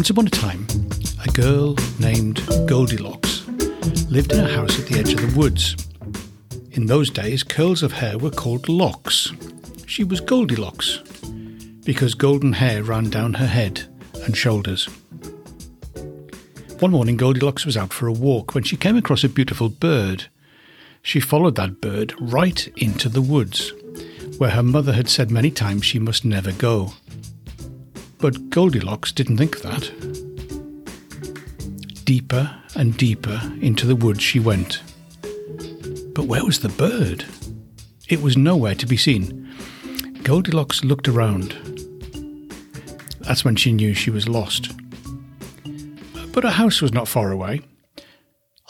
Once upon a time, a girl named Goldilocks lived in a house at the edge of the woods. In those days, curls of hair were called locks. She was Goldilocks because golden hair ran down her head and shoulders. One morning, Goldilocks was out for a walk when she came across a beautiful bird. She followed that bird right into the woods, where her mother had said many times she must never go. But Goldilocks didn't think that. Deeper and deeper into the woods she went. But where was the bird? It was nowhere to be seen. Goldilocks looked around. That's when she knew she was lost. But a house was not far away.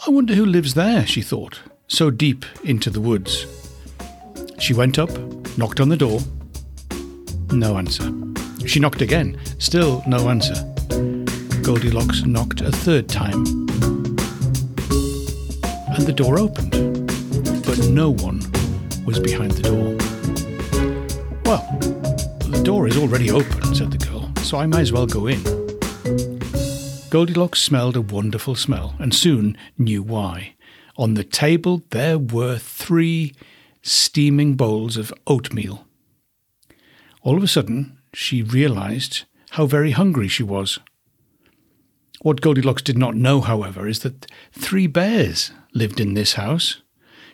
I wonder who lives there, she thought, so deep into the woods. She went up, knocked on the door. No answer. She knocked again. Still no answer. Goldilocks knocked a third time. And the door opened. But no one was behind the door. Well, the door is already open, said the girl, so I might as well go in. Goldilocks smelled a wonderful smell and soon knew why. On the table there were three steaming bowls of oatmeal. All of a sudden, she realized how very hungry she was. What Goldilocks did not know, however, is that three bears lived in this house.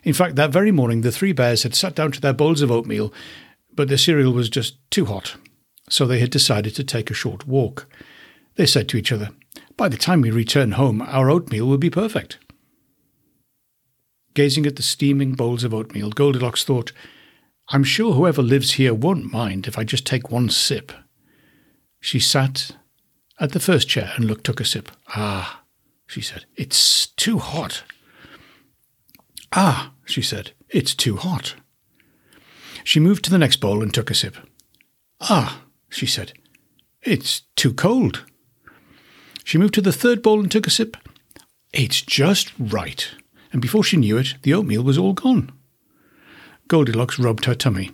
In fact, that very morning the three bears had sat down to their bowls of oatmeal, but the cereal was just too hot, so they had decided to take a short walk. They said to each other, By the time we return home, our oatmeal will be perfect. Gazing at the steaming bowls of oatmeal, Goldilocks thought, I'm sure whoever lives here won't mind if I just take one sip. She sat at the first chair and looked, took a sip. Ah, she said, it's too hot. Ah, she said, it's too hot. She moved to the next bowl and took a sip. Ah, she said, it's too cold. She moved to the third bowl and took a sip. It's just right. And before she knew it, the oatmeal was all gone. Goldilocks rubbed her tummy.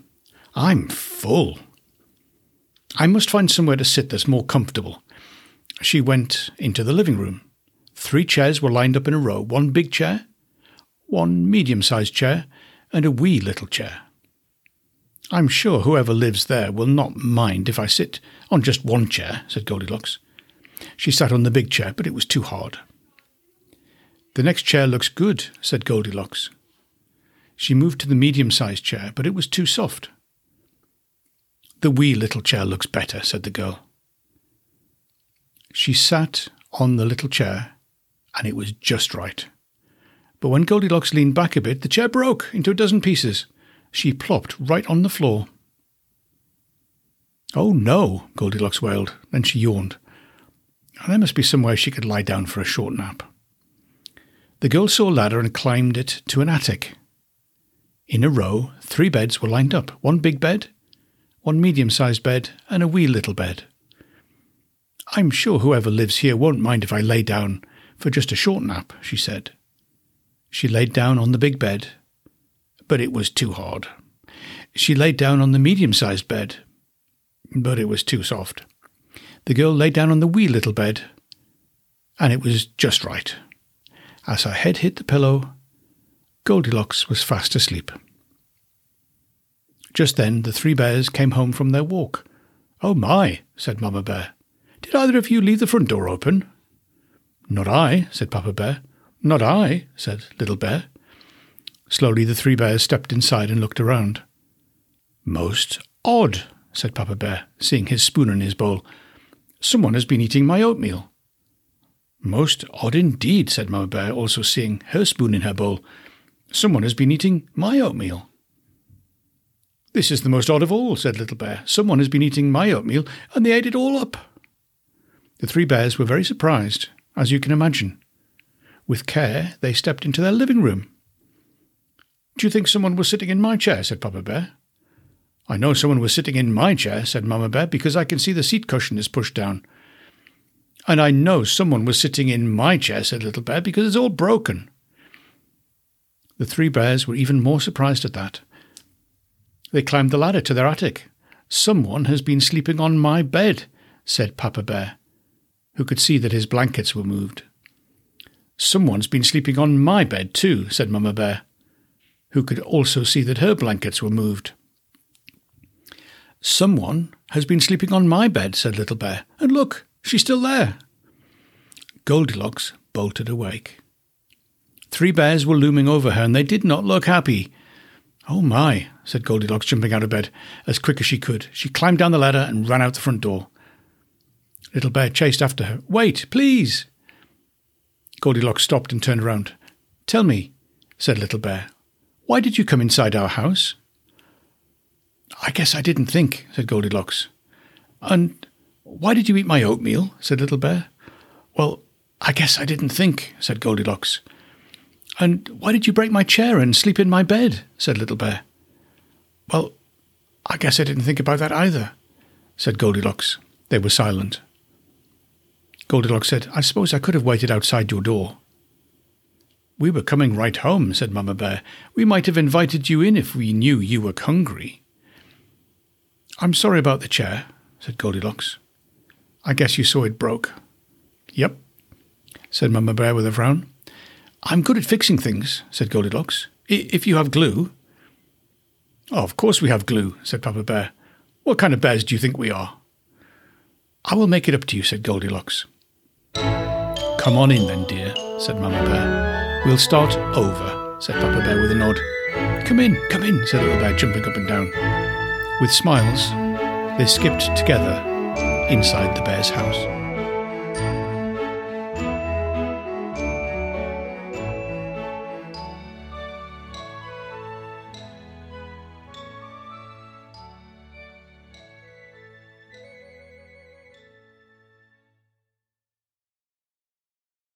I'm full. I must find somewhere to sit that's more comfortable. She went into the living room. Three chairs were lined up in a row one big chair, one medium sized chair, and a wee little chair. I'm sure whoever lives there will not mind if I sit on just one chair, said Goldilocks. She sat on the big chair, but it was too hard. The next chair looks good, said Goldilocks. She moved to the medium sized chair, but it was too soft. The wee little chair looks better, said the girl. She sat on the little chair, and it was just right. But when Goldilocks leaned back a bit, the chair broke into a dozen pieces. She plopped right on the floor. Oh no, Goldilocks wailed. Then she yawned. There must be somewhere she could lie down for a short nap. The girl saw a ladder and climbed it to an attic. In a row, three beds were lined up one big bed, one medium sized bed, and a wee little bed. I'm sure whoever lives here won't mind if I lay down for just a short nap, she said. She laid down on the big bed, but it was too hard. She laid down on the medium sized bed, but it was too soft. The girl lay down on the wee little bed, and it was just right. As her head hit the pillow, Goldilocks was fast asleep. Just then the three bears came home from their walk. Oh my, said Mamma Bear. Did either of you leave the front door open? Not I, said Papa Bear. Not I, said Little Bear. Slowly the three bears stepped inside and looked around. Most odd, said Papa Bear, seeing his spoon in his bowl. Someone has been eating my oatmeal. Most odd indeed, said Mamma Bear, also seeing her spoon in her bowl. Someone has been eating my oatmeal. This is the most odd of all, said Little Bear. Someone has been eating my oatmeal, and they ate it all up. The three bears were very surprised, as you can imagine. With care, they stepped into their living room. Do you think someone was sitting in my chair? said Papa Bear. I know someone was sitting in my chair, said Mamma Bear, because I can see the seat cushion is pushed down. And I know someone was sitting in my chair, said Little Bear, because it's all broken. The three bears were even more surprised at that. They climbed the ladder to their attic. Someone has been sleeping on my bed, said Papa Bear. who could see that his blankets were moved. Someone's been sleeping on my bed too, said Mamma Bear, who could also see that her blankets were moved. Someone has been sleeping on my bed, said Little Bear, and look, she's still there. Goldilocks bolted awake. Three bears were looming over her, and they did not look happy. Oh my, said Goldilocks, jumping out of bed as quick as she could. She climbed down the ladder and ran out the front door. Little Bear chased after her. Wait, please. Goldilocks stopped and turned around. Tell me, said Little Bear, why did you come inside our house? I guess I didn't think, said Goldilocks. And why did you eat my oatmeal? said Little Bear. Well, I guess I didn't think, said Goldilocks. And why did you break my chair and sleep in my bed? said Little Bear. Well, I guess I didn't think about that either, said Goldilocks. They were silent. Goldilocks said, I suppose I could have waited outside your door. We were coming right home, said Mamma Bear. We might have invited you in if we knew you were hungry. I'm sorry about the chair, said Goldilocks. I guess you saw it broke. Yep, said Mamma Bear with a frown. I'm good at fixing things, said Goldilocks. If you have glue. Oh, of course we have glue, said Papa Bear. What kind of bears do you think we are? I will make it up to you, said Goldilocks. Come on in then, dear, said Mamma Bear. We'll start over, said Papa Bear with a nod. Come in, come in, said Little Bear, jumping up and down. With smiles, they skipped together inside the bear's house.